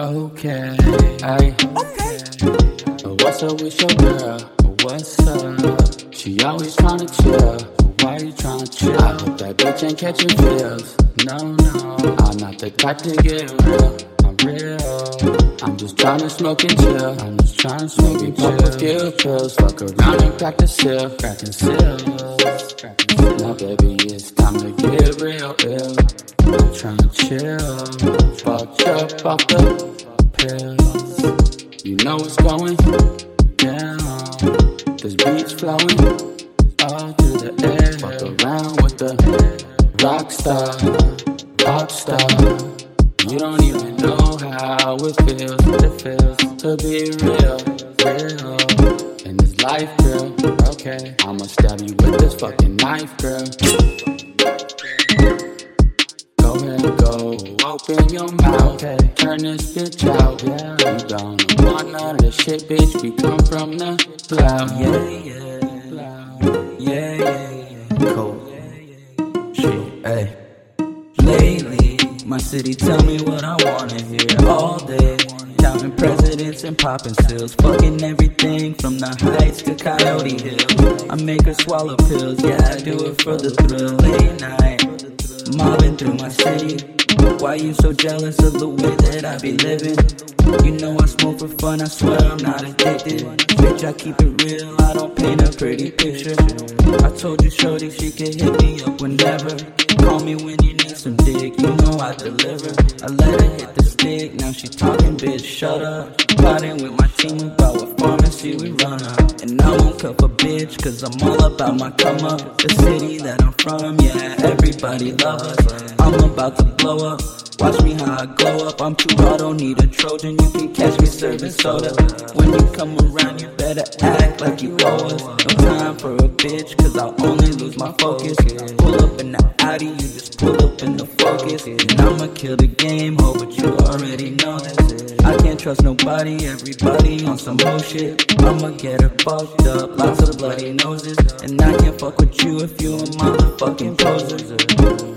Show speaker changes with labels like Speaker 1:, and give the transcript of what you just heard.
Speaker 1: Okay. I, okay. What's up with your girl? What's up? She always tryna chill. Why you tryna chill? I hope that bitch ain't catching feels. No, no. I'm not the type to get real. I'm real. I'm just tryna smoke and chill. I'm just tryna smoke and chill. Fuck a few pills. Fuck around and crack the seal. Crack and seal. Now, baby, it's time to get real, real. I'm tryna chill. Up off the pills. You know what's going down. This beat's flowing all through the air. Fuck around with the rock star, pop star. You don't even know how it feels. It feels to be real, real. In this life, girl. Okay, I'ma stab you with this fucking knife, girl. Go ahead, go. Open your mouth. Turn this bitch out. Yeah. You don't want none of this shit, bitch. We come from the cloud.
Speaker 2: Yeah, yeah, yeah, yeah, yeah. Cool. Shit, hey. Lately, my city tell me what I wanna hear all day. Counting presidents and popping stills, fucking everything from the heights to Coyote Hill. I make her swallow pills, yeah, I do it for the thrill. Late night, mobbing through my city. Why you so jealous of the way that I be living? You know I smoke for fun, I swear I'm not addicted. Bitch, I keep it real, I don't paint a pretty picture. I told you, shorty, she could hit me up whenever. Call me when you need some dick, you know I deliver. I let her hit the stick, now she talking, bitch, shut up. Plotting with my team about what pharmacy we run up. And I won't cuff a bitch, cause I'm all about my come up. The city that I'm from, yeah, everybody love us. I'm about to blow up. Watch me how I glow up. I'm too raw, don't need a Trojan. You can catch me serving soda. When you come around, you better act like you owe us. No time for a bitch, cause I'll only lose my focus. Pull up in the Audi, you just pull up in the focus. And I'ma kill the game, ho, but you already know this. I can't trust nobody, everybody on some bullshit. I'ma get her fucked up, lots of bloody noses. And I can't fuck with you if you a motherfucking poser.